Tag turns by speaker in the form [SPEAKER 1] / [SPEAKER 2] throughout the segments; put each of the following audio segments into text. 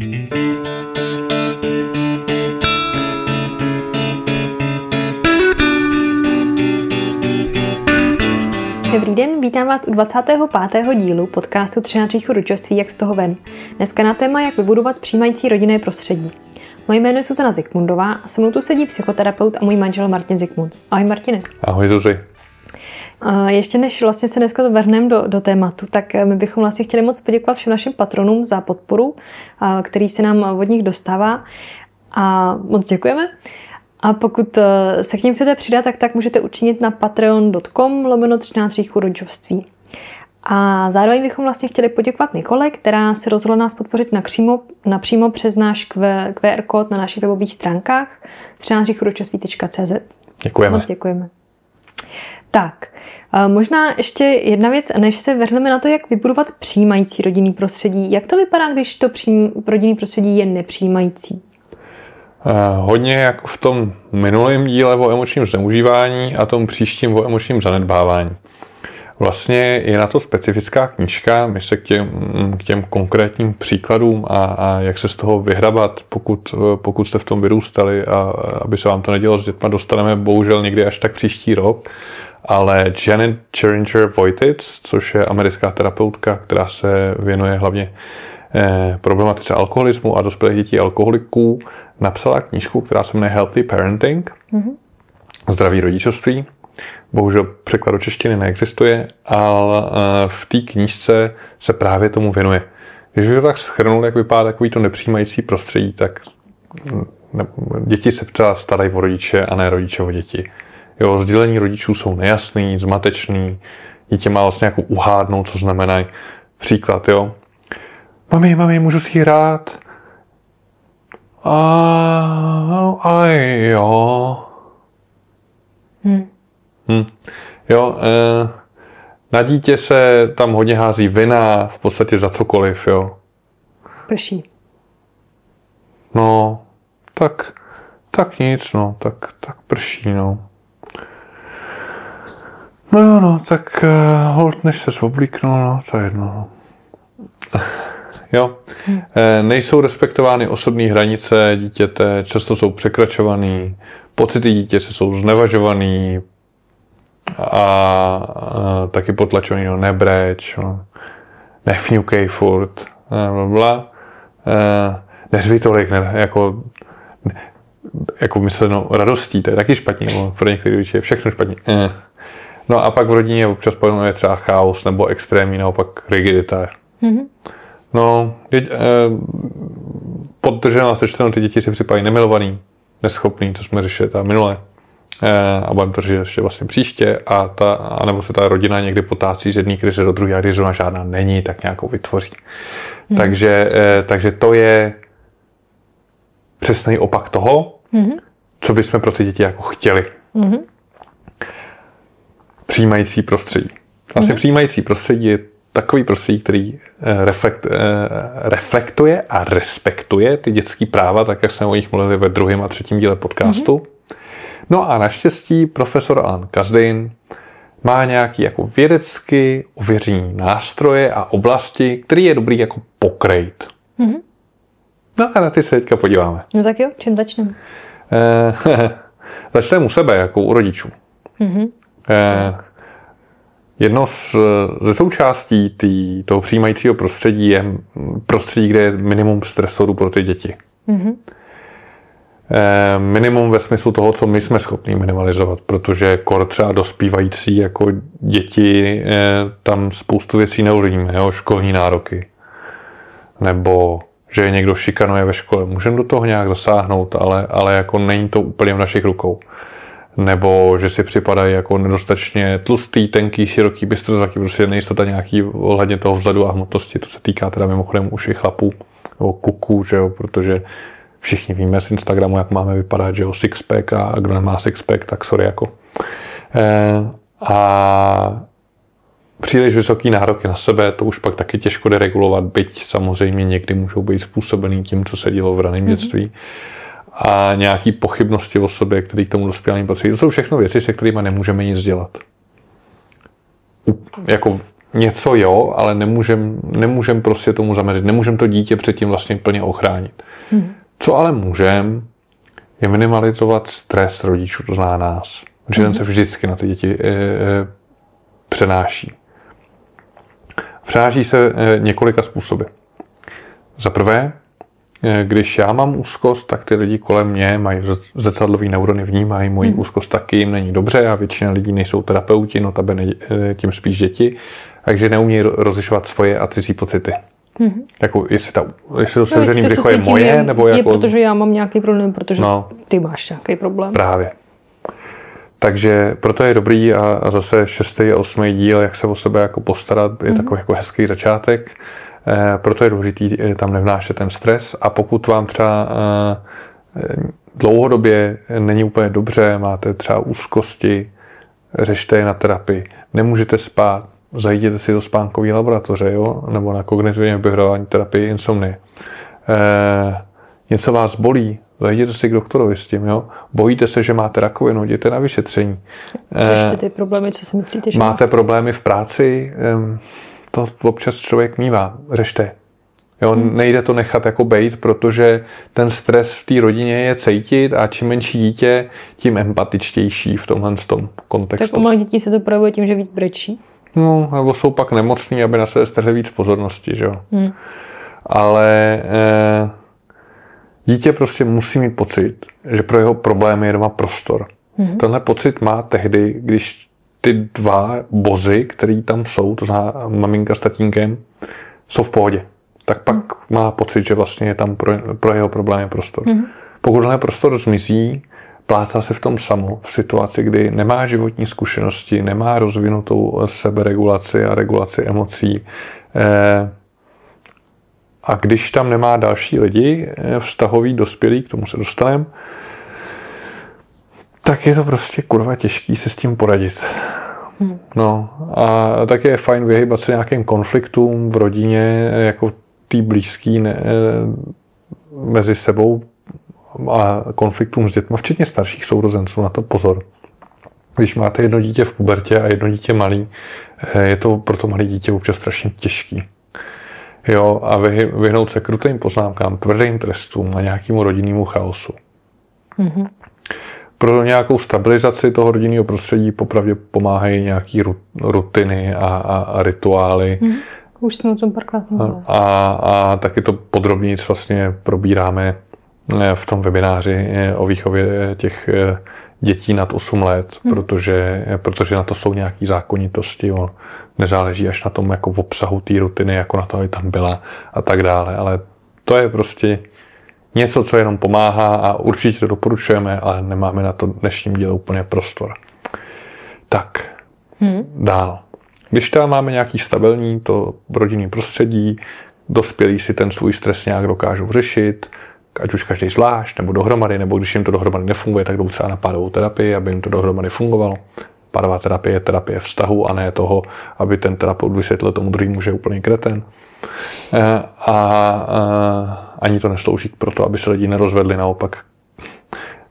[SPEAKER 1] Dobrý den, vítám vás u 25. dílu podcastu Třináčíchu ručovství, jak z toho ven. Dneska na téma, jak vybudovat přijímající rodinné prostředí. Moje jméno je Suzana Zikmundová a se mnou tu sedí psychoterapeut a můj manžel Martin Zikmund. Ahoj Martine.
[SPEAKER 2] Ahoj Zuzi.
[SPEAKER 1] Ještě než vlastně se dneska vrhneme do, do tématu, tak my bychom vlastně chtěli moc poděkovat všem našim patronům za podporu, který se nám od nich dostává. A moc děkujeme. A pokud eh, se k ním chcete přidat, tak tak můžete učinit na patreon.com lomeno 13 rodičovství. A zároveň bychom vlastně chtěli poděkovat Nikole, která se rozhodla nás podpořit napřímo, napřímo přes náš QR kód na našich webových stránkách 13
[SPEAKER 2] Děkujeme.
[SPEAKER 1] Moc děkujeme. Tak, eh, možná ještě jedna věc, než se vrhneme na to, jak vybudovat přijímající rodinný prostředí. Jak to vypadá, když to rodinný prostředí je nepřijímající?
[SPEAKER 2] Eh, hodně jako v tom minulém díle o emočním zneužívání a tom příštím o emočním zanedbávání. Vlastně je na to specifická knížka, my se k těm, k těm konkrétním příkladům a, a jak se z toho vyhrabat, pokud, pokud jste v tom vyrůstali a aby se vám to nedělo s dětma, dostaneme bohužel někdy až tak příští rok. Ale Janet Cheringer Vojtic, což je americká terapeutka, která se věnuje hlavně eh, problematice alkoholismu a dospělých dětí alkoholiků, napsala knížku, která se jmenuje Healthy Parenting, mm-hmm. zdravý rodičovství. Bohužel překlad do češtiny neexistuje, ale eh, v té knížce se právě tomu věnuje. Když bych to tak schrnul, jak vypadá takový to nepřijímající prostředí, tak mm, děti se třeba starají o rodiče a ne rodiče o děti. Jo, sdělení rodičů jsou nejasný, zmatečný, dítě má vlastně jako uhádnout, co znamená příklad, jo. Mami, mami, můžu si hrát? A, a jo. Hmm. Hmm. Jo, eh, na dítě se tam hodně hází vina, v podstatě za cokoliv, jo.
[SPEAKER 1] Prší.
[SPEAKER 2] No, tak, tak nic, no, tak, tak prší, no. No jo, no, tak uh, hold, než se oblíknul, no, to je jedno, no. Jo. Hmm. Nejsou respektovány osobní hranice dítěte, často jsou překračovaný, pocity dítě se jsou znevažovaný a, a taky potlačovaný, no, nebreč, no, nefňukej furt, bla, bla. E, tolik, ne, jako, jako mysleno radostí, to je taky špatně, no, pro některé je všechno špatně. E. No a pak v rodině občas pojmenuje třeba chaos nebo extrémní, naopak rigidita. Mm-hmm. No, je, eh, podtržená sečteno, ty děti si připadají nemilovaný, neschopný, co jsme řešili tam minule. Eh, a budeme to řešit ještě vlastně příště. A ta, anebo se ta rodina někdy potácí z jedné krize do druhé a když zrovna žádná není, tak nějakou vytvoří. Hmm. Takže, eh, takže to je přesný opak toho, hmm. co bychom pro ty děti jako chtěli. Hmm. Přijímající prostředí. Vlastně hmm. přijímající prostředí je takový prostředí, který eh, reflekt, eh, reflektuje a respektuje ty dětské práva, tak jak jsme o nich mluvili ve druhém a třetím díle podcastu. Mm-hmm. No a naštěstí profesor Alan Kazdin má nějaký jako vědecky ověření nástroje a oblasti, který je dobrý jako pokrejt. Mm-hmm. No a na ty se teďka podíváme.
[SPEAKER 1] No tak jo, čím začneme?
[SPEAKER 2] Eh, začneme u sebe, jako u rodičů. Mm-hmm. Eh, Jedno z, ze součástí tý, toho přijímajícího prostředí je prostředí, kde je minimum stresoru pro ty děti. Mm-hmm. Minimum ve smyslu toho, co my jsme schopni minimalizovat, protože kor třeba dospívající jako děti, e, tam spoustu věcí jo, školní nároky. Nebo že je někdo šikanuje ve škole. Můžeme do toho nějak zasáhnout, ale, ale jako není to úplně v našich rukou nebo že si připadají jako nedostatečně tlustý, tenký, široký, bystrozaký, prostě nejistota nějaký ohledně toho vzadu a hmotnosti, to se týká teda mimochodem už i chlapů nebo kluků, že jo, protože všichni víme z Instagramu, jak máme vypadat, že jo, sixpack a kdo nemá sixpack, tak sorry jako. E, a příliš vysoký nároky na sebe, to už pak taky těžko deregulovat, byť samozřejmě někdy můžou být způsobený tím, co se dělo v raném mm-hmm. A nějaký pochybnosti o sobě, které k tomu dospělání patří. To jsou všechno věci, se kterými nemůžeme nic dělat. Jako něco jo, ale nemůžem, nemůžem prostě tomu zamezit. Nemůžem to dítě předtím vlastně plně ochránit. Hmm. Co ale můžem, je minimalizovat stres rodičů, to zná nás. Že ten se vždycky na ty děti e, e, přenáší. Přenáší se e, několika způsoby. Za prvé, když já mám úzkost, tak ty lidi kolem mě mají zrcadlový neurony, vnímají moji hmm. úzkost taky, jim není dobře a většina lidí nejsou terapeuti, no tabe tím spíš děti, takže neumí rozlišovat svoje a cizí pocity. Mm-hmm. Jako, jestli, ta, jestli to sevřený no, břicho je moje, je, nebo
[SPEAKER 1] je
[SPEAKER 2] jako...
[SPEAKER 1] protože já mám nějaký problém, protože no, ty máš nějaký problém.
[SPEAKER 2] Právě. Takže proto je dobrý a, a zase šestý a osmý díl, jak se o sebe jako postarat, je mm-hmm. takový jako hezký začátek. E, proto je důležitý eh, tam nevnášet ten stres a pokud vám třeba e, dlouhodobě není úplně dobře, máte třeba úzkosti, řešte je na terapii, nemůžete spát, zajděte si do spánkové laboratoře, jo? nebo na kognitivní behaviorální terapii insomnie. E, něco vás bolí, zajděte si k doktorovi s tím, jo? Bojíte se, že máte rakovinu, jděte na vyšetření.
[SPEAKER 1] Řešte ty problémy, co si myslíte, že
[SPEAKER 2] Máte problémy v práci, to občas člověk mívá, řešte. Jo, hmm. Nejde to nechat jako bejt, protože ten stres v té rodině je cítit a čím menší dítě, tím empatičtější v tomhle tom kontextu.
[SPEAKER 1] Tak u malých dětí se to projevuje tím, že víc brečí?
[SPEAKER 2] No, nebo jsou pak nemocní, aby na sebe strhli víc pozornosti, že jo. Hmm. Ale eh, dítě prostě musí mít pocit, že pro jeho problémy je doma prostor. Hmm. Tenhle pocit má tehdy, když ty dva bozy, který tam jsou, to znamená maminka s tatínkem, jsou v pohodě. Tak pak hmm. má pocit, že vlastně je tam pro, pro jeho problémy prostor. Hmm. Pokud tenhle prostor zmizí, plácá se v tom samo, v situaci, kdy nemá životní zkušenosti, nemá rozvinutou seberegulaci a regulaci emocí. Eh, a když tam nemá další lidi, eh, vztahový, dospělý, k tomu se dostaneme, tak je to prostě kurva těžký se s tím poradit. Hmm. No a tak je fajn vyhybat se nějakým konfliktům v rodině, jako tý blízký ne, eh, mezi sebou, a konfliktům s dětmi, včetně starších sourozenců, na to pozor. Když máte jedno dítě v pubertě a jedno dítě malý, eh, je to pro to malé dítě občas strašně těžký. Jo, a vyhnout se krutým poznámkám, tvrdým trestům a nějakému rodinnému chaosu. Mm-hmm. Pro nějakou stabilizaci toho rodinného prostředí popravdě pomáhají nějaké rutiny a, a, a rituály. Mm-hmm.
[SPEAKER 1] Už jsme o tom párkrát
[SPEAKER 2] a, a taky to podrobněji vlastně probíráme Eh, v tom webináři eh, o výchově eh, těch dětí nad 8 let, hmm. protože, protože na to jsou nějaké zákonitosti. On nezáleží až na tom jako v obsahu té rutiny, jako na to, aby tam byla a tak dále. Ale to je prostě něco, co jenom pomáhá a určitě to doporučujeme, ale nemáme na to dnešním díle úplně prostor. Tak, hmm. dál. Když tam máme nějaký stabilní to rodinný prostředí, dospělí si ten svůj stres nějak dokážou řešit, ať už každý zvlášť, nebo dohromady, nebo když jim to dohromady nefunguje, tak jdou třeba na pádovou terapii, aby jim to dohromady fungovalo. Pádová terapie je terapie vztahu a ne toho, aby ten terapeut vysvětlil tomu druhému, že je úplně kreten. Eh, a, a ani to neslouží pro to, aby se lidi nerozvedli, naopak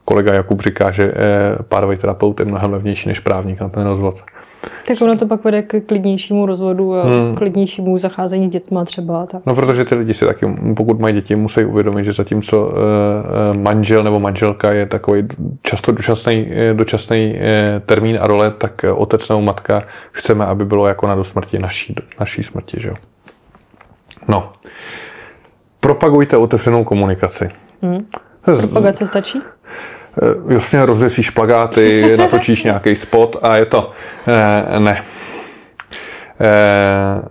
[SPEAKER 2] kolega Jakub říká, že eh, pádový terapeut je mnohem levnější než právník na ten rozvod.
[SPEAKER 1] Tak ono to pak vede k klidnějšímu rozvodu a hmm. klidnějšímu zacházení dětma třeba. Tak.
[SPEAKER 2] No protože ty lidi si taky, pokud mají děti, musí uvědomit, že zatímco uh, manžel nebo manželka je takový často dočasný, eh, dočasný termín a role, tak otec nebo matka chceme, aby bylo jako na dosmrti naší, naší smrti. Že? No. Propagujte otevřenou komunikaci.
[SPEAKER 1] Hmm. Propagace stačí?
[SPEAKER 2] Eh, jasně rozvěsíš plagáty, natočíš nějaký spot a je to. Ne. ne. Eh,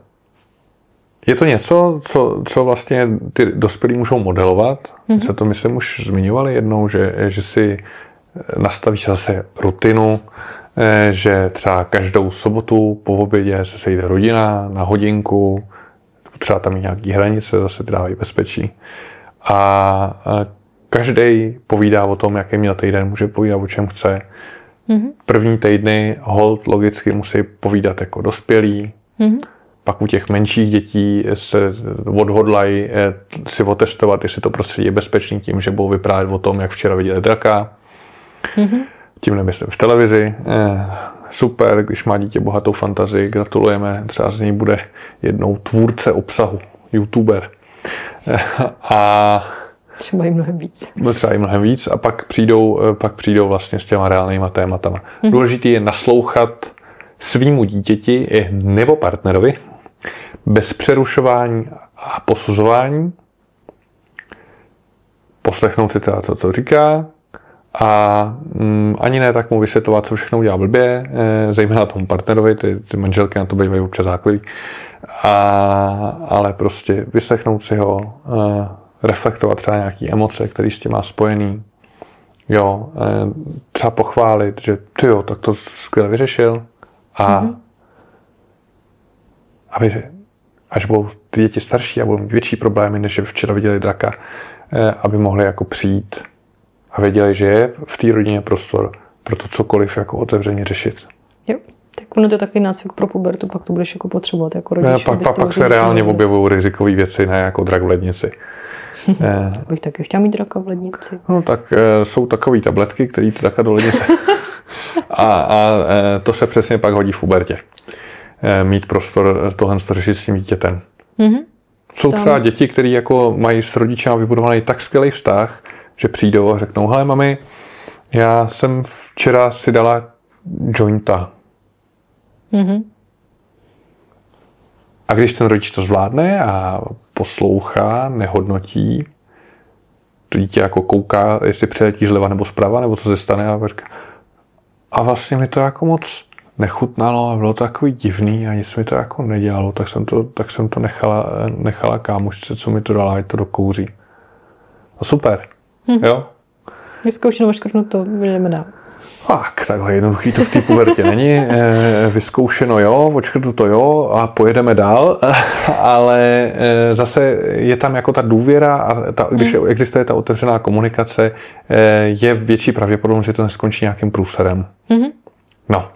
[SPEAKER 2] je to něco, co, co vlastně ty dospělí můžou modelovat. Mm-hmm. Se to myslím už zmiňovali jednou, že, že si nastavíš zase rutinu, eh, že třeba každou sobotu po obědě se sejde rodina na hodinku, třeba tam i nějaký hranice, zase dávají bezpečí. A každý povídá o tom, jaký měl týden, může povídat o čem chce. Mm-hmm. První týdny hold logicky musí povídat jako dospělí. Mm-hmm. Pak u těch menších dětí se odhodlají eh, si otestovat, jestli to prostředí je bezpečný tím, že budou vyprávět o tom, jak včera viděli draka. Mm-hmm. Tím nemyslím v televizi. Eh, super, když má dítě bohatou fantazii, gratulujeme, třeba z něj bude jednou tvůrce obsahu, youtuber. A
[SPEAKER 1] Třeba i mnohem víc.
[SPEAKER 2] Třeba i mnohem víc a pak přijdou, pak přijdou vlastně s těma reálnýma tématama. Mm-hmm. Důležité je naslouchat svýmu dítěti nebo partnerovi bez přerušování a posuzování, poslechnout si teda to, co říká a mm, ani ne tak mu vysvětlovat, co všechno udělá blbě, e, zejména tomu partnerovi, ty, ty manželky na to bývají občas záklivý, a, ale prostě vyslechnout si ho, e, reflektovat třeba nějaké emoce, které s tím má spojený, jo, e, třeba pochválit, že ty jo, tak to skvěle vyřešil a mm-hmm. aby až budou ty děti starší a budou mít větší problémy, než včera viděli draka, eh, aby mohli jako přijít a věděli, že je v té rodině prostor pro to cokoliv jako otevřeně řešit.
[SPEAKER 1] Jo. Tak ono to je takový nácvik pro pubertu, pak to budeš jako potřebovat jako rodič.
[SPEAKER 2] Ne, pak, pak, pak se reálně objevují rizikové věci, ne jako drak v lednici.
[SPEAKER 1] Eh, bych taky chtěl mít draka v lednici.
[SPEAKER 2] No tak e, jsou takové tabletky, které draka do lednice. a, a e, to se přesně pak hodí v pubertě. Eh, mít prostor tohle to řešit s tím dítětem. Mm-hmm. Jsou Tam. třeba děti, které jako mají s rodičem vybudovaný tak skvělý vztah, že přijdou a řeknou, hele mami, já jsem včera si dala jointa. Mm-hmm. A když ten rodič to zvládne a poslouchá, nehodnotí, to dítě jako kouká, jestli přiletí zleva nebo zprava, nebo co se stane a říká, a vlastně mi to jako moc nechutnalo a bylo to takový divný a nic mi to jako nedělalo, tak jsem to, tak jsem to nechala, nechala kámošce, co mi to dala, ať to do kouří. A super, hm. jo?
[SPEAKER 1] Vyzkoušeno, to budeme dál.
[SPEAKER 2] Tak, takhle jednoduchý to v té pubertě není. E, vyzkoušeno jo, očkrtu to jo a pojedeme dál, ale e, zase je tam jako ta důvěra a ta, když hmm. existuje ta otevřená komunikace, e, je větší pravděpodobnost, že to neskončí nějakým průserem. Hmm. No,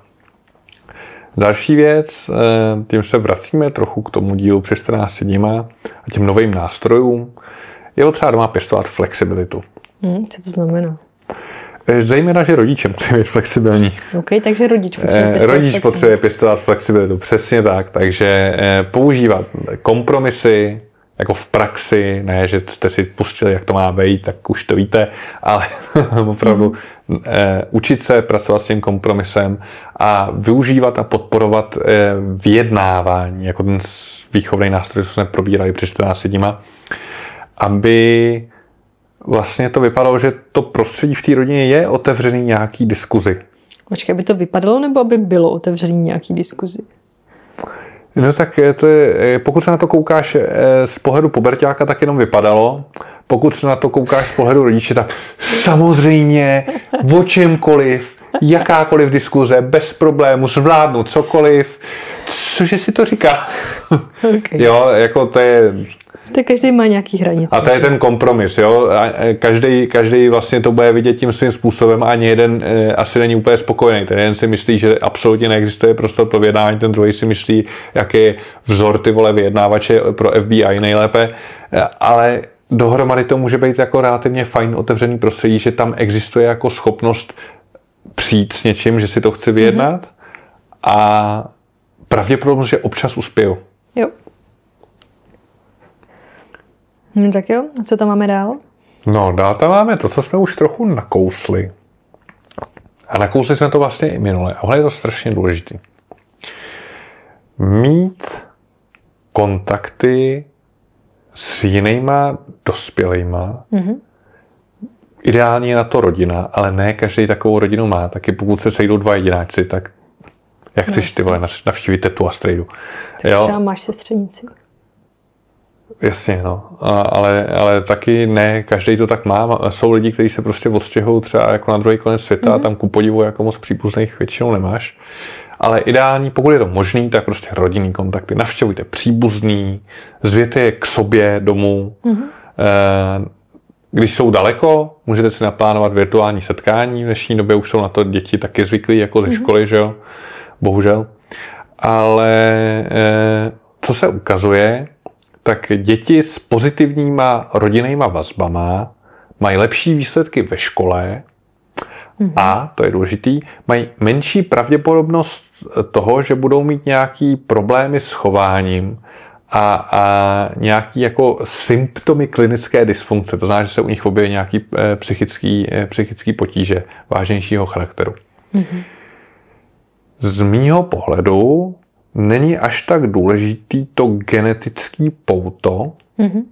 [SPEAKER 2] Další věc, eh, tím se vracíme trochu k tomu dílu přes 14 dníma a těm novým nástrojům, je potřeba doma pěstovat flexibilitu.
[SPEAKER 1] Hmm, co to znamená?
[SPEAKER 2] Eh, zejména, že rodiče musí být flexibilní.
[SPEAKER 1] OK, takže rodič
[SPEAKER 2] potřebuje eh, pěstovat Rodič potřebuje pěstovat flexibilitu, přesně tak. Takže používat kompromisy, jako v praxi, ne, že jste si pustili, jak to má být, tak už to víte, ale opravdu mm. eh, učit se pracovat s tím kompromisem a využívat a podporovat eh, vyjednávání, jako ten výchovný nástroj, co jsme probírali před 14 dníma, aby vlastně to vypadalo, že to prostředí v té rodině je otevřený nějaký diskuzi.
[SPEAKER 1] Počkej, aby to vypadalo, nebo aby bylo otevřený nějaký diskuzi?
[SPEAKER 2] No tak to je, eh, pokud se na to koukáš eh, z pohledu pubertáka, tak jenom vypadalo. Pokud se na to koukáš z pohledu rodiče, tak samozřejmě o čemkoliv, jakákoliv diskuze, bez problému, zvládnu cokoliv. Cože si to říká? Okay. jo, jako to je
[SPEAKER 1] tak každý má nějaký hranice.
[SPEAKER 2] A to je ten kompromis, jo. Každý, každý vlastně to bude vidět tím svým způsobem a ani jeden e, asi není úplně spokojený. Ten jeden si myslí, že absolutně neexistuje prostor pro vyjednávání, ten druhý si myslí, jaký je vzor ty vole vyjednávače pro FBI nejlépe. E, ale dohromady to může být jako relativně fajn otevřený prostředí, že tam existuje jako schopnost přijít s něčím, že si to chci vyjednat mm-hmm. a pravděpodobnost, že občas uspěju.
[SPEAKER 1] Jo. No tak jo, a co tam máme dál?
[SPEAKER 2] No, dál tam máme to, co jsme už trochu nakousli. A nakousli jsme to vlastně i minule. A je to strašně důležité. Mít kontakty s jinýma dospělejma, mm-hmm. ideálně na to rodina, ale ne každý takovou rodinu má. Taky pokud se sejdou dva jedináci, tak jak chceš ty vole navštívit tetu a strejdu.
[SPEAKER 1] Tak třeba máš sestřenici.
[SPEAKER 2] Jasně, no. A, ale, ale taky ne, každý to tak má. Jsou lidi, kteří se prostě odstěhují třeba jako na druhý konec světa mm-hmm. a tam ku podivu jako moc příbuzných většinou nemáš. Ale ideální, pokud je to možný, tak prostě rodinný kontakty. Navštěvujte příbuzný, zvěte je k sobě domů. Mm-hmm. Když jsou daleko, můžete si naplánovat virtuální setkání. V dnešní době už jsou na to děti taky zvyklí, jako ze mm-hmm. školy, že jo? Bohužel. Ale eh, co se ukazuje, tak děti s pozitivníma rodinnýma vazbama mají lepší výsledky ve škole Mm-hmm. A, to je důležitý, mají menší pravděpodobnost toho, že budou mít nějaký problémy s chováním a, a nějaký jako symptomy klinické dysfunkce. To znamená, že se u nich objeví nějaký e, psychický, e, psychický potíže vážnějšího charakteru. Mm-hmm. Z mýho pohledu není až tak důležitý to genetický pouto. Mm-hmm.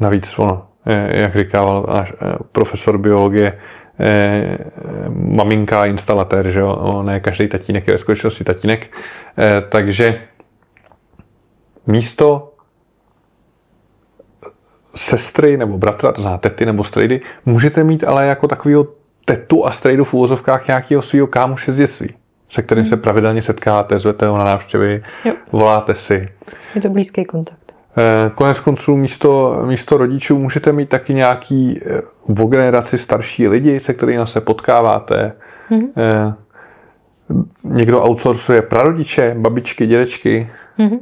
[SPEAKER 2] Navíc ono, e, jak říkával náš profesor biologie, maminka instalatér, že jo, ne každý tatínek je ve skutečnosti tatínek, takže místo sestry nebo bratra, to znamená tety nebo strejdy, můžete mít ale jako takového tetu a strejdu v úvozovkách nějakého svého kámoše z dětství, se kterým se hmm. pravidelně setkáte, zvete ho na návštěvy, jo. voláte si.
[SPEAKER 1] Je to blízký kontakt.
[SPEAKER 2] Eh, konec konců místo, místo rodičů můžete mít taky nějaký eh, v generaci starší lidi, se kterými se potkáváte. Mm-hmm. Někdo outsourcuje prarodiče, babičky, dědečky. Mm-hmm.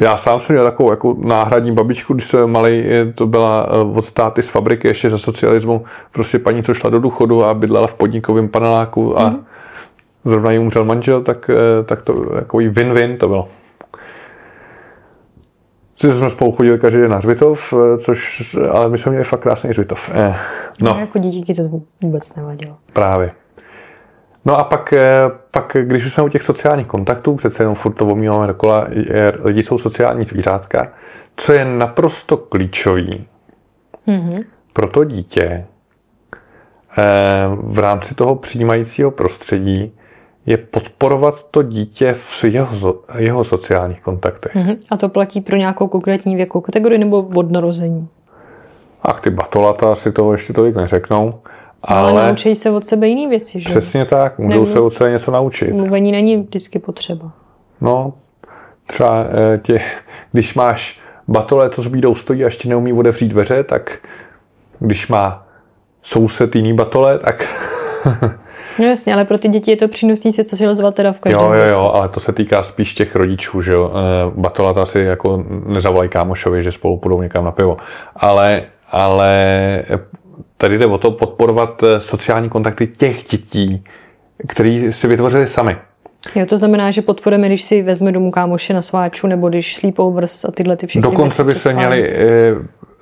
[SPEAKER 2] Eh, já sám jsem měl takovou jako náhradní babičku, když jsem malý, to byla eh, od táty z fabriky ještě za socialismu, prostě paní, co šla do důchodu a bydlela v podnikovém paneláku a mm-hmm. zrovna jí umřel manžel, tak, eh, tak to takový win-win to bylo. Sice jsme spolu chodili každý den na Hřbitov, což, ale my jsme měli fakt krásný Hřbitov. Eh,
[SPEAKER 1] no. no. Jako díky to vůbec nevadilo.
[SPEAKER 2] Právě. No a pak, eh, pak, když už jsme u těch sociálních kontaktů, přece jenom furt to omíláme dokola, lidi jsou sociální zvířátka, co je naprosto klíčový mm-hmm. pro to dítě eh, v rámci toho přijímajícího prostředí, je podporovat to dítě v jeho, jeho sociálních kontaktech. Mm-hmm.
[SPEAKER 1] A to platí pro nějakou konkrétní věkovou kategorii nebo od narození?
[SPEAKER 2] Ach, ty batolata si toho ještě tolik neřeknou. Ale,
[SPEAKER 1] ale naučí se od sebe jiné věci, že?
[SPEAKER 2] Přesně tak, můžou Nemluv... se od sebe něco naučit.
[SPEAKER 1] Mluvení není vždycky potřeba.
[SPEAKER 2] No, třeba e, tě, když máš batole, co s bídou stojí a ještě neumí otevřít dveře, tak když má soused jiný batole, tak...
[SPEAKER 1] no jasně, ale pro ty děti je to přínosný se socializovat teda v každém.
[SPEAKER 2] Jo, jo, jo, ale to se týká spíš těch rodičů, že jo. E, batolata si jako nezavolají kámošovi, že spolu půjdou někam na pivo. Ale, ale tady jde o to podporovat eh, sociální kontakty těch dětí, který si vytvořili sami.
[SPEAKER 1] Jo, to znamená, že podporujeme, když si vezme domů kámoše na sváču, nebo když sleepovers a tyhle ty všechny
[SPEAKER 2] Dokonce by se měli eh,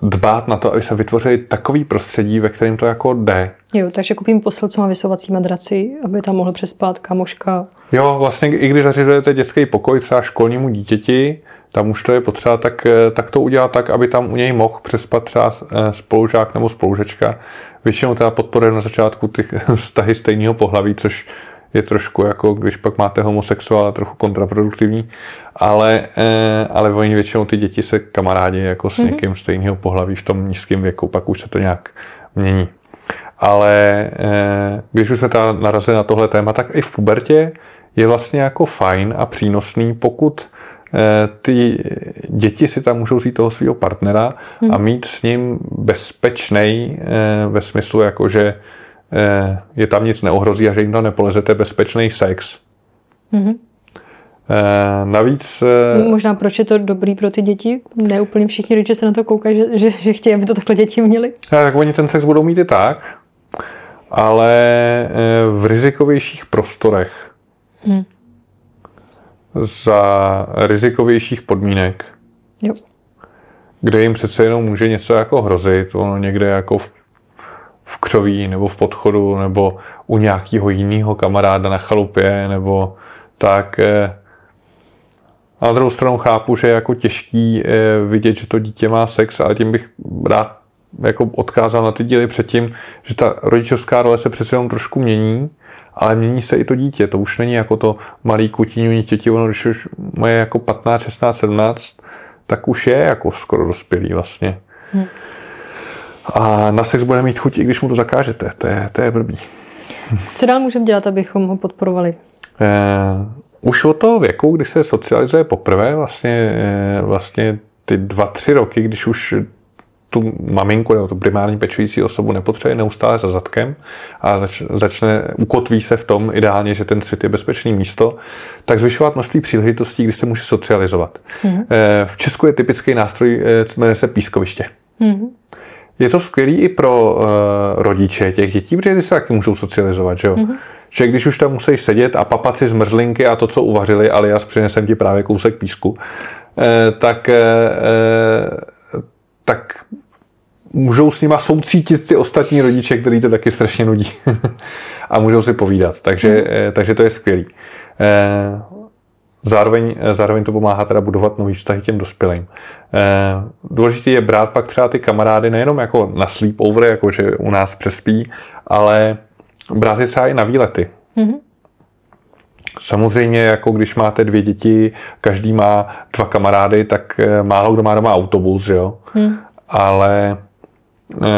[SPEAKER 2] dbát na to, aby se vytvořili takový prostředí, ve kterém to jako jde.
[SPEAKER 1] Jo, takže koupím posel, co má vysovací madraci, aby tam mohl přespat kámoška.
[SPEAKER 2] Jo, vlastně i když zařizujete dětský pokoj třeba školnímu dítěti, tam už to je potřeba tak, eh, tak to udělat tak, aby tam u něj mohl přespat třeba eh, spolužák nebo spolužečka. Většinou teda podporuje na začátku ty vztahy stejného pohlaví, což je trošku jako, když pak máte homosexuála, trochu kontraproduktivní, ale, eh, ale oni většinou ty děti se kamarádí jako s mm-hmm. někým stejného pohlaví v tom nízkém věku, pak už se to nějak mění. Ale když už jsme teda narazili na tohle téma, tak i v pubertě je vlastně jako fajn a přínosný, pokud ty děti si tam můžou vzít toho svého partnera hmm. a mít s ním bezpečný eh, ve smyslu, jako že eh, je tam nic neohrozí a že jim tam nepolezete bezpečný sex. Hmm. Navíc...
[SPEAKER 1] Možná proč je to dobrý pro ty děti? Ne úplně všichni rodiče se na to koukají, že, že, že chtějí, aby to takhle děti měli.
[SPEAKER 2] Tak oni ten sex budou mít i tak, ale v rizikovějších prostorech. Hmm za rizikovějších podmínek. Jo. Kde jim přece jenom může něco jako hrozit, ono někde jako v, v křoví nebo v podchodu nebo u nějakého jiného kamaráda na chalupě nebo tak. Eh, a na druhou stranu chápu, že je jako těžký eh, vidět, že to dítě má sex, ale tím bych rád jako odkázal na ty díly předtím, že ta rodičovská role se přece jenom trošku mění ale mění se i to dítě. To už není jako to malý kutíňu děti, ono když už má jako 15, 16, 17, tak už je jako skoro dospělý vlastně. Hmm. A na sex bude mít chuť, i když mu to zakážete. To je, to je blbý.
[SPEAKER 1] Co dál můžeme dělat, abychom ho podporovali?
[SPEAKER 2] Eh, už od toho věku, kdy se socializuje poprvé, vlastně, eh, vlastně ty dva, tři roky, když už tu maminku nebo tu primární pečující osobu nepotřebuje neustále za zadkem a začne, ukotví se v tom ideálně, že ten svět je bezpečný místo, tak zvyšovat množství příležitostí, kdy se může socializovat. Mm-hmm. V Česku je typický nástroj, eh, jmenuje se pískoviště. Mm-hmm. je to skvělý i pro uh, rodiče těch dětí, protože ty se taky můžou socializovat, že jo? Mm-hmm. Že když už tam musíš sedět a papat si zmrzlinky a to, co uvařili, alias přinesem ti právě kousek písku, eh, tak, eh, tak můžou s nima soucítit ty ostatní rodiče, který to taky strašně nudí. a můžou si povídat. Takže, mm. takže to je skvělý. Eh, zároveň, zároveň to pomáhá teda budovat nový vztahy těm dospělým. Důležité je brát pak třeba ty kamarády nejenom jako na sleepover, jako že u nás přespí, ale brát je třeba i na výlety. Mm-hmm. Samozřejmě, jako když máte dvě děti, každý má dva kamarády, tak málo kdo má doma autobus, že jo? Mm. Ale
[SPEAKER 1] Uh,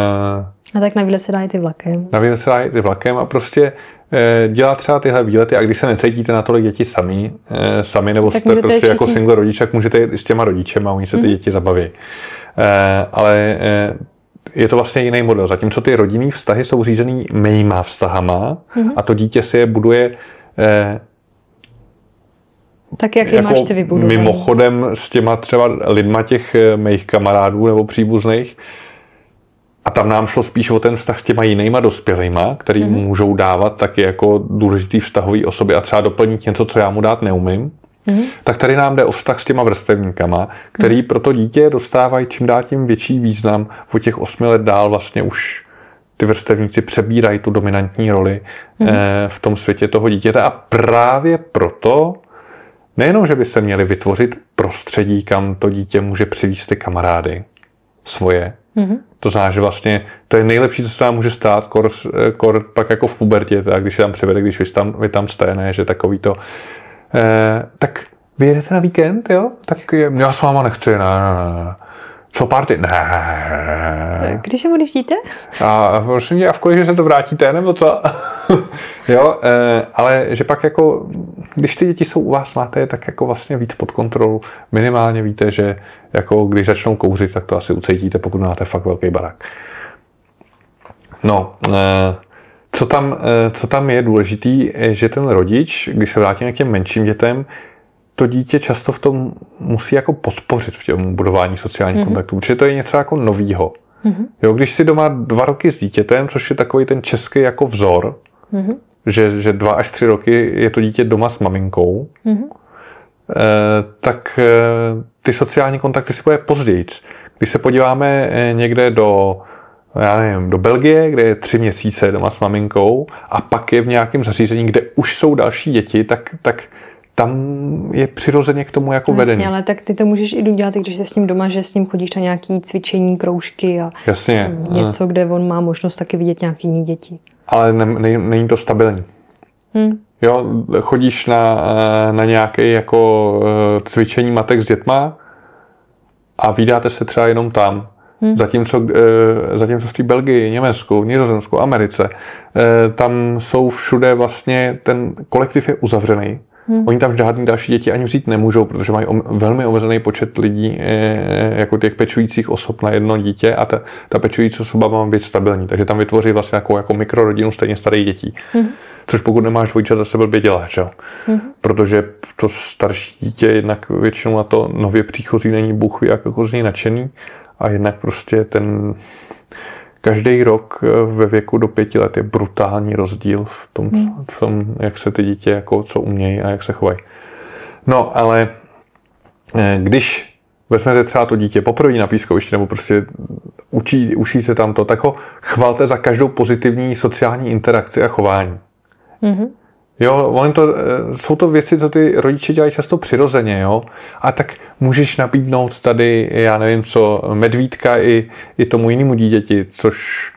[SPEAKER 1] a tak na výlet se dá i ty vlakem.
[SPEAKER 2] Na výlet se dá i ty vlakem a prostě uh, dělat třeba tyhle výlety a když se necítíte na tolik děti sami, sami nebo tak jste prostě všichni... jako single rodič, tak můžete jít s těma rodičema, oni se ty mm. děti zabaví. Ale je to vlastně jiný model. Zatímco ty rodinný vztahy jsou řízený mýma vztahama mm-hmm. a to dítě si je buduje eh,
[SPEAKER 1] tak jak je jako máš ty vybudovat?
[SPEAKER 2] Mimochodem s těma třeba lidma těch mých kamarádů nebo příbuzných, a tam nám šlo spíš o ten vztah s těma jinýma dospělýma, který mm-hmm. můžou dávat taky jako důležitý vztahový osoby a třeba doplnit něco, co já mu dát neumím. Mm-hmm. Tak tady nám jde o vztah s těma vrstevníkama, který mm-hmm. pro to dítě dostávají čím dál tím větší význam. O těch osmi let dál vlastně už ty vrstevníci přebírají tu dominantní roli mm-hmm. v tom světě toho dítěte a právě proto nejenom, že by se měli vytvořit prostředí, kam to dítě může přivést ty kamarády svoje, mm-hmm. To znamená, že vlastně to je nejlepší, co se vám může stát, kor, kor pak jako v pubertě, tak když se tam převede, když vy tam, vy tam jste, ne, že takový to. Eh, tak vy jedete na víkend, jo? Tak já s váma nechci, ne, ne, ne. Co party? Ne.
[SPEAKER 1] Když se odjíždíte?
[SPEAKER 2] A prosím mě, a v kolik, že se to vrátíte, nebo co? jo, e, ale že pak jako, když ty děti jsou u vás, máte je tak jako vlastně víc pod kontrolu. Minimálně víte, že jako když začnou kouřit, tak to asi ucítíte, pokud máte fakt velký barák. No, e, co tam, e, co tam je důležitý, je, že ten rodič, když se vrátíme k těm menším dětem, to dítě často v tom musí jako podpořit v těm budování sociálních mm-hmm. kontaktů, protože to je něco jako novýho. Mm-hmm. Jo, když si doma dva roky s dítětem, což je takový ten český jako vzor, mm-hmm. že, že dva až tři roky je to dítě doma s maminkou, mm-hmm. eh, tak eh, ty sociální kontakty si bude později. Když se podíváme eh, někde do já nevím, do Belgie, kde je tři měsíce doma s maminkou a pak je v nějakém zařízení, kde už jsou další děti, tak, tak tam je přirozeně k tomu jako vedení.
[SPEAKER 1] Jasně, ale tak ty to můžeš i udělat, když jsi s ním doma, že s ním chodíš na nějaký cvičení, kroužky a
[SPEAKER 2] Jasně.
[SPEAKER 1] něco, kde on má možnost taky vidět nějaký jiný děti.
[SPEAKER 2] Ale ne, ne, není to stabilní. Hmm. Jo, chodíš na, na nějaké jako eh, cvičení matek s dětma a vydáte se třeba jenom tam. Hmm. Zatímco, eh, zatímco v té Belgii, Německu, Nizozemsku, Americe, eh, tam jsou všude vlastně, ten kolektiv je uzavřený Hmm. Oni tam žádný další děti ani vzít nemůžou, protože mají velmi omezený počet lidí, eh, jako těch pečujících osob na jedno dítě a ta, ta pečující osoba má být stabilní. Takže tam vytvoří vlastně jako, jako mikrorodinu stejně starých dětí. Hmm. Což pokud nemáš dvojčata, se blbě dělá, že? Hmm. Protože to starší dítě jednak většinou na to nově příchozí není bůh jak jako z něj nadšený a jednak prostě ten každý rok eh, ve věku do pěti let je brutální rozdíl v tom, hmm. v tom jak se ty dítě jako co umějí a jak se chovají. No, ale eh, když vezmete třeba to dítě poprvé na pískovišti nebo prostě učí, učí se tam to, tak ho chvalte za každou pozitivní sociální interakci a chování. Mm-hmm. Jo, on to, eh, jsou to věci, co ty rodiče dělají často přirozeně, jo. A tak můžeš nabídnout tady, já nevím co, medvídka i, i tomu jinému dítěti, což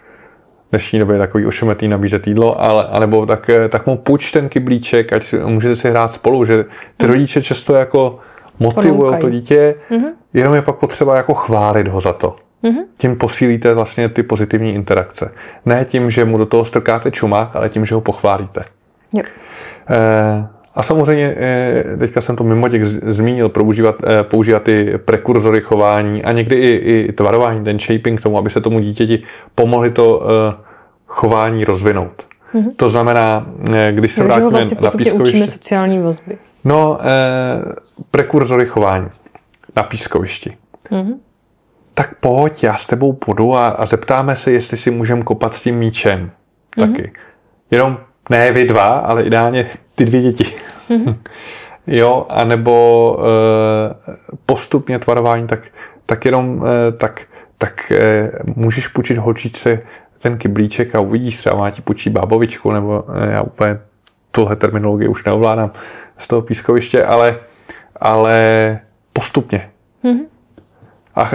[SPEAKER 2] v dnešní době je takový ošemetný nabízet jídlo, ale, anebo tak, eh, tak mu půjč ten kyblíček, ať si, můžete si hrát spolu, že ty mhm. rodiče často jako motivují to dítě, mm-hmm. jenom je pak potřeba jako chválit ho za to. Mm-hmm. Tím posílíte vlastně ty pozitivní interakce. Ne tím, že mu do toho strkáte čumák, ale tím, že ho pochválíte. Jo. Eh, a samozřejmě, eh, teďka jsem to mimo těch zmínil, používat, eh, používat ty prekurzory chování a někdy i, i tvarování, ten shaping k tomu, aby se tomu dítěti pomohli to chování rozvinout. Mm-hmm. To znamená, když se vrátíme vlastně na pískoviště...
[SPEAKER 1] učíme sociální vazby.
[SPEAKER 2] No, eh, prekurzory chování na pískovišti. Mm-hmm. tak pojď, já s tebou půjdu a, a zeptáme se, jestli si můžeme kopat s tím míčem. Mm-hmm. Taky. Jenom ne vy dva, ale ideálně ty dvě děti. Mm-hmm. jo, anebo e, postupně tvarování, tak, tak jenom e, tak, tak e, můžeš půjčit holčičce ten kyblíček a uvidíš, třeba má ti půjčí bábovičku, nebo e, já úplně tuhle terminologii už neovládám z toho pískoviště, ale, ale postupně. Mm-hmm. A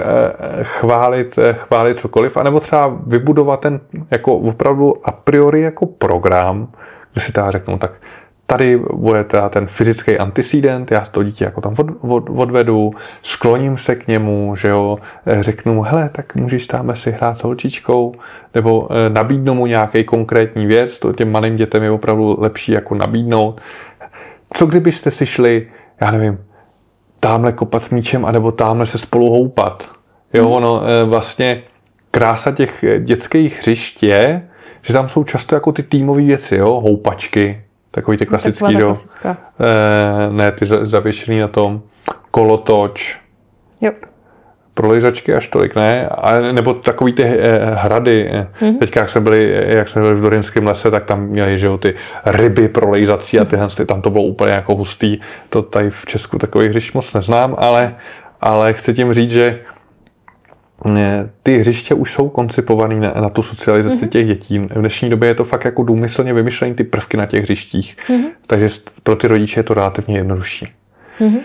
[SPEAKER 2] chválit, chválit cokoliv, anebo třeba vybudovat ten jako opravdu a priori jako program, kde si teda řeknu, tak tady bude teda ten fyzický antecedent, já to dítě jako tam od, od, odvedu, skloním se k němu, že jo, řeknu mu, hele, tak můžeš tam si hrát s holčičkou, nebo nabídnu mu nějaký konkrétní věc, to těm malým dětem je opravdu lepší jako nabídnout. Co kdybyste si šli, já nevím, tamhle kopat s míčem, anebo tamhle se spolu houpat. Jo, hmm. ono e, vlastně krása těch dětských hřišť je, že tam jsou často jako ty týmové věci, jo, houpačky, Takový ty klasický, jo. E, ne, ty zavěšený na tom. Kolotoč.
[SPEAKER 1] Jo.
[SPEAKER 2] Prolejzačky až tolik ne, a, nebo takový ty e, hrady. Mm-hmm. Teďka, jak jsme, byli, jak jsme byli v Dorinském lese, tak tam měli, že jo, ty ryby prolejzací a tyhle, tam to bylo úplně jako hustý. To tady v Česku takových hřišť moc neznám, ale, ale chci tím říct, že ty hřiště už jsou koncipované na, na tu socializaci mm-hmm. těch dětí. V dnešní době je to fakt jako důmyslně vymyšlený ty prvky na těch hřištích. Mm-hmm. Takže pro ty rodiče je to relativně jednodušší. Mm-hmm.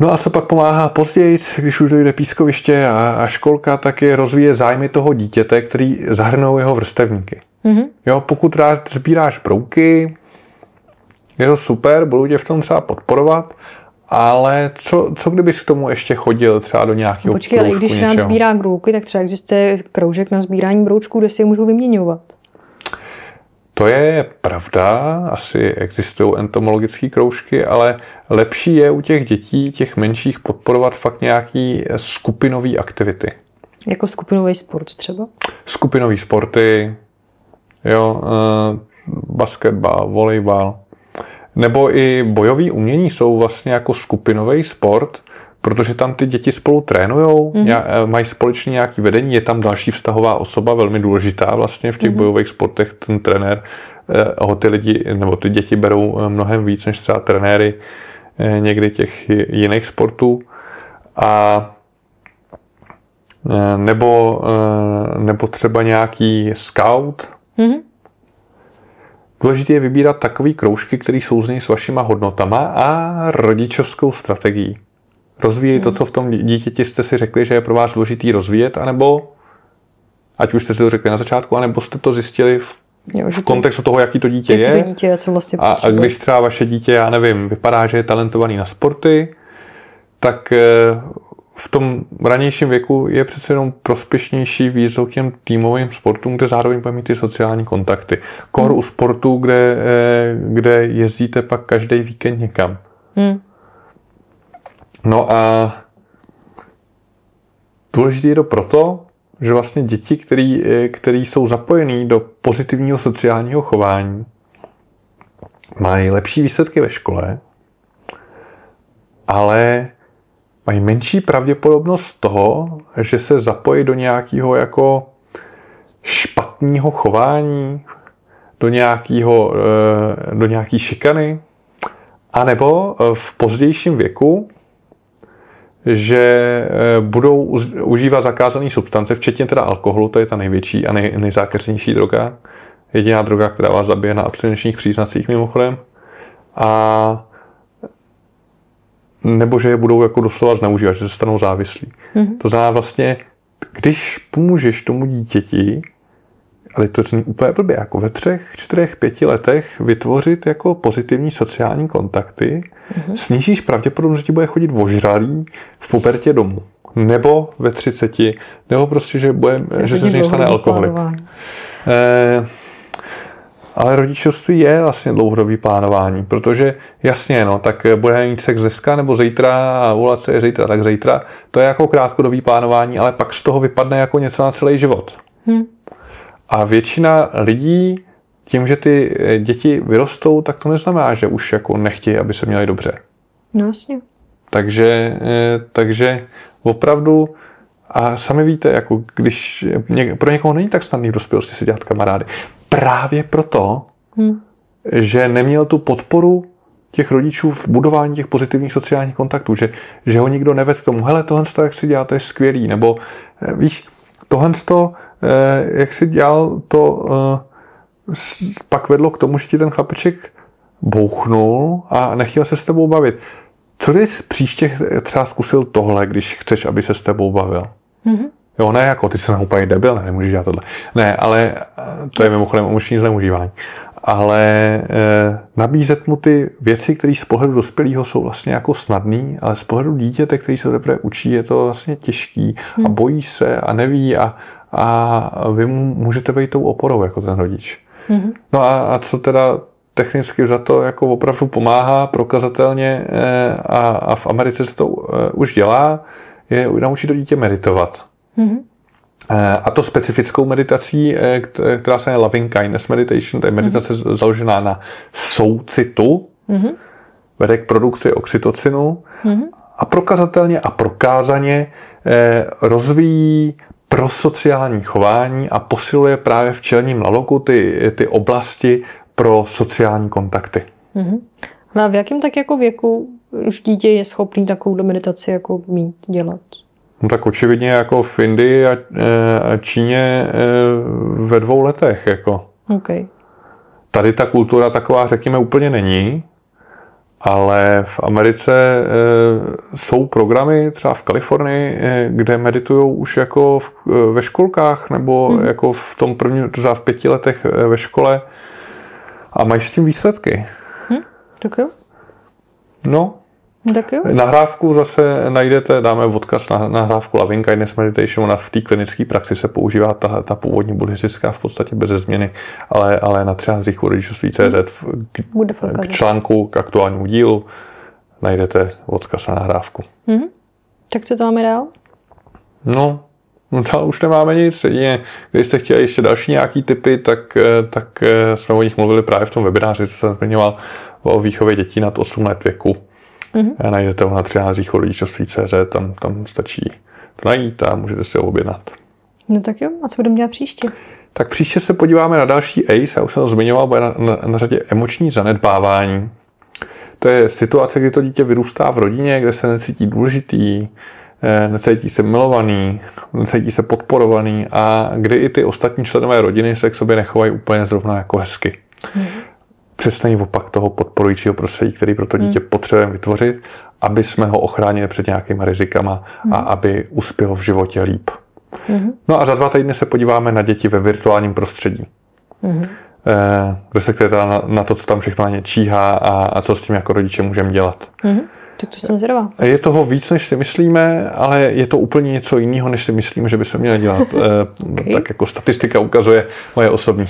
[SPEAKER 2] No a co pak pomáhá později, když už dojde pískoviště a, a školka, tak je rozvíje zájmy toho dítěte, který zahrnou jeho vrstevníky. Mm-hmm. Jo, pokud rád sbíráš brouky, je to super, budu tě v tom třeba podporovat, ale co, co kdybys k tomu ještě chodil třeba do nějakého
[SPEAKER 1] no Počkej, ale když se nám sbírá brouky, tak třeba existuje kroužek na sbírání broučků, kde si je můžu vyměňovat.
[SPEAKER 2] To je pravda, asi existují entomologické kroužky, ale lepší je u těch dětí, těch menších, podporovat fakt nějaký skupinové aktivity.
[SPEAKER 1] Jako skupinový sport třeba?
[SPEAKER 2] Skupinový sporty, jo, uh, basketbal, volejbal. Nebo i bojové umění jsou vlastně jako skupinový sport, protože tam ty děti spolu trénujou, mm-hmm. mají společně nějaký vedení, je tam další vztahová osoba, velmi důležitá vlastně v těch mm-hmm. bojových sportech, ten trenér, eh, ho ty lidi, nebo ty děti berou eh, mnohem víc než třeba trenéry někdy těch jiných sportů. A nebo, nebo třeba nějaký scout, mm-hmm. Důležité je vybírat takové kroužky, které souzní s vašima hodnotama a rodičovskou strategií. Rozvíjej to, hmm. co v tom dítěti jste si řekli, že je pro vás důležitý rozvíjet, anebo ať už jste si to řekli na začátku, anebo jste to zjistili v, jo, v kontextu toho, jaký to dítě
[SPEAKER 1] je. To dítě, co vlastně
[SPEAKER 2] a, a když třeba vaše dítě, já nevím, vypadá, že je talentovaný na sporty, tak eh, v tom ranějším věku je přece jenom prospěšnější výzov k těm týmovým sportům, kde zároveň bude mít ty sociální kontakty. Kor hmm. u sportu, kde, eh, kde jezdíte pak každý víkend někam. Hmm. No a důležité je to proto, že vlastně děti, který, eh, jsou zapojený do pozitivního sociálního chování, mají lepší výsledky ve škole, ale mají menší pravděpodobnost toho, že se zapojí do nějakého jako špatného chování, do nějakého, eh, do nějaký šikany, anebo v pozdějším věku, že eh, budou užívat zakázané substance, včetně teda alkoholu, to je ta největší a nej, nejzákeřnější droga. Jediná droga, která vás zabije na abstinenčních příznacích mimochodem. A nebo že je budou jako doslova zneužívat, že se stanou závislí. Mm-hmm. To znamená vlastně, když pomůžeš tomu dítěti, ale to zní úplně blbě, jako ve třech, čtyřech, pěti letech vytvořit jako pozitivní sociální kontakty, mm-hmm. snížíš pravděpodobnost, že ti bude chodit ožralý v pubertě domů. Nebo ve třiceti, nebo prostě, že, bude, že se z něj stane alkoholik. Eh, ale rodičovství je vlastně dlouhodobý plánování, protože jasně, no, tak bude mít sex dneska nebo zítra a volat se je zítra, tak zítra. To je jako krátkodobý plánování, ale pak z toho vypadne jako něco na celý život. Hmm. A většina lidí tím, že ty děti vyrostou, tak to neznamená, že už jako nechtějí, aby se měli dobře.
[SPEAKER 1] No, jasně.
[SPEAKER 2] Takže, eh, takže opravdu A sami víte, jako když pro někoho není tak snadný v dospělosti si dělat kamarády. Právě proto, hmm. že neměl tu podporu těch rodičů v budování těch pozitivních sociálních kontaktů, že, že ho nikdo neved k tomu, hele, tohle, jak si dělá, to je skvělý, nebo eh, víš, tohle, eh, jak si dělal, to eh, pak vedlo k tomu, že ti ten chlapeček bouchnul a nechtěl se s tebou bavit. Co bys příště třeba zkusil tohle, když chceš, aby se s tebou bavil? Mm-hmm. Jo, ne jako ty jsi úplně debil, ne, nemůžeš dělat tohle. Ne, ale to je mimochodem emoční zneužívání. Ale e, nabízet mu ty věci, které z pohledu dospělého jsou vlastně jako snadný, ale z pohledu dítěte, který se teprve učí, je to vlastně těžký hmm. a bojí se a neví a, a vy mu můžete být tou oporou jako ten rodič. Hmm. No a, a co teda technicky za to jako opravdu pomáhá prokazatelně e, a, a v Americe se to e, už dělá, je naučit to dítě meditovat. Mm-hmm. A to specifickou meditací, eh, která se jmenuje Loving Kindness Meditation, to je meditace mm-hmm. založená na soucitu, mm-hmm. vede k produkci oxytocinu mm-hmm. a prokazatelně a prokázaně eh, rozvíjí prosociální chování a posiluje právě v čelním laloku ty, ty oblasti pro sociální kontakty. Mm-hmm.
[SPEAKER 1] No a v jakém tak jako věku už dítě je schopný takovou meditaci jako mít, dělat?
[SPEAKER 2] No tak očividně jako v Indii a, e, a Číně e, ve dvou letech. Jako.
[SPEAKER 1] Okay.
[SPEAKER 2] Tady ta kultura taková, řekněme, úplně není, ale v Americe e, jsou programy, třeba v Kalifornii, kde meditují už jako v, ve školkách nebo hmm. jako v tom prvním, třeba v pěti letech ve škole a mají s tím výsledky.
[SPEAKER 1] Hmm. Tak jo.
[SPEAKER 2] No,
[SPEAKER 1] tak jo.
[SPEAKER 2] Nahrávku zase najdete, dáme odkaz na nahrávku Loving Kindness Meditation, ona v té klinické praxi se používá ta, ta původní buddhistická v podstatě bez změny, ale, ale na třeba zíchu rodičovství CZ k, k článku, k aktuálnímu dílu najdete odkaz na nahrávku.
[SPEAKER 1] Mm-hmm. Tak co to máme dál?
[SPEAKER 2] No, No dál už nemáme nic. Jedině, když jste chtěli ještě další nějaký typy, tak, tak eh, jsme o nich mluvili právě v tom webináři, co jsem zmiňoval o výchově dětí nad 8 let věku. Mm-hmm. Najdete ho na třinářích o rodičovství CZ, tam, tam stačí to najít a můžete si ho objednat.
[SPEAKER 1] No tak jo, a co budeme dělat příště?
[SPEAKER 2] Tak příště se podíváme na další ACE, já už jsem to zmiňoval, bude na, na, na řadě emoční zanedbávání. To je situace, kdy to dítě vyrůstá v rodině, kde se necítí důležitý, eh, necítí se milovaný, necítí se podporovaný a kdy i ty ostatní členové rodiny se k sobě nechovají úplně zrovna jako hezky. Mm-hmm přesný opak toho podporujícího prostředí, který pro to dítě hmm. potřebujeme vytvořit, aby jsme ho ochránili před nějakýma rizikama hmm. a aby uspělo v životě líp. Hmm. No a za dva týdny se podíváme na děti ve virtuálním prostředí. Hmm. Eh, respektive teda na, na to, co tam všechno na ně číhá a, a co s tím jako rodiče můžeme dělat.
[SPEAKER 1] Hmm. Tak to jsem zvědavá.
[SPEAKER 2] Je toho víc, než si myslíme, ale je to úplně něco jiného, než si myslíme, že by se měli dělat. Eh, okay. Tak jako statistika ukazuje moje osobní.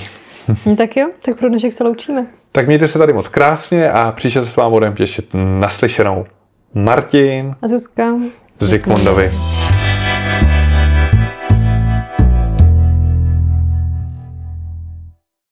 [SPEAKER 1] No tak jo, tak pro dnešek se loučíme.
[SPEAKER 2] Tak mějte se tady moc krásně a příště se s vámi budeme těšit naslyšenou. Martin
[SPEAKER 1] a Zuzka
[SPEAKER 2] Zikmundovi.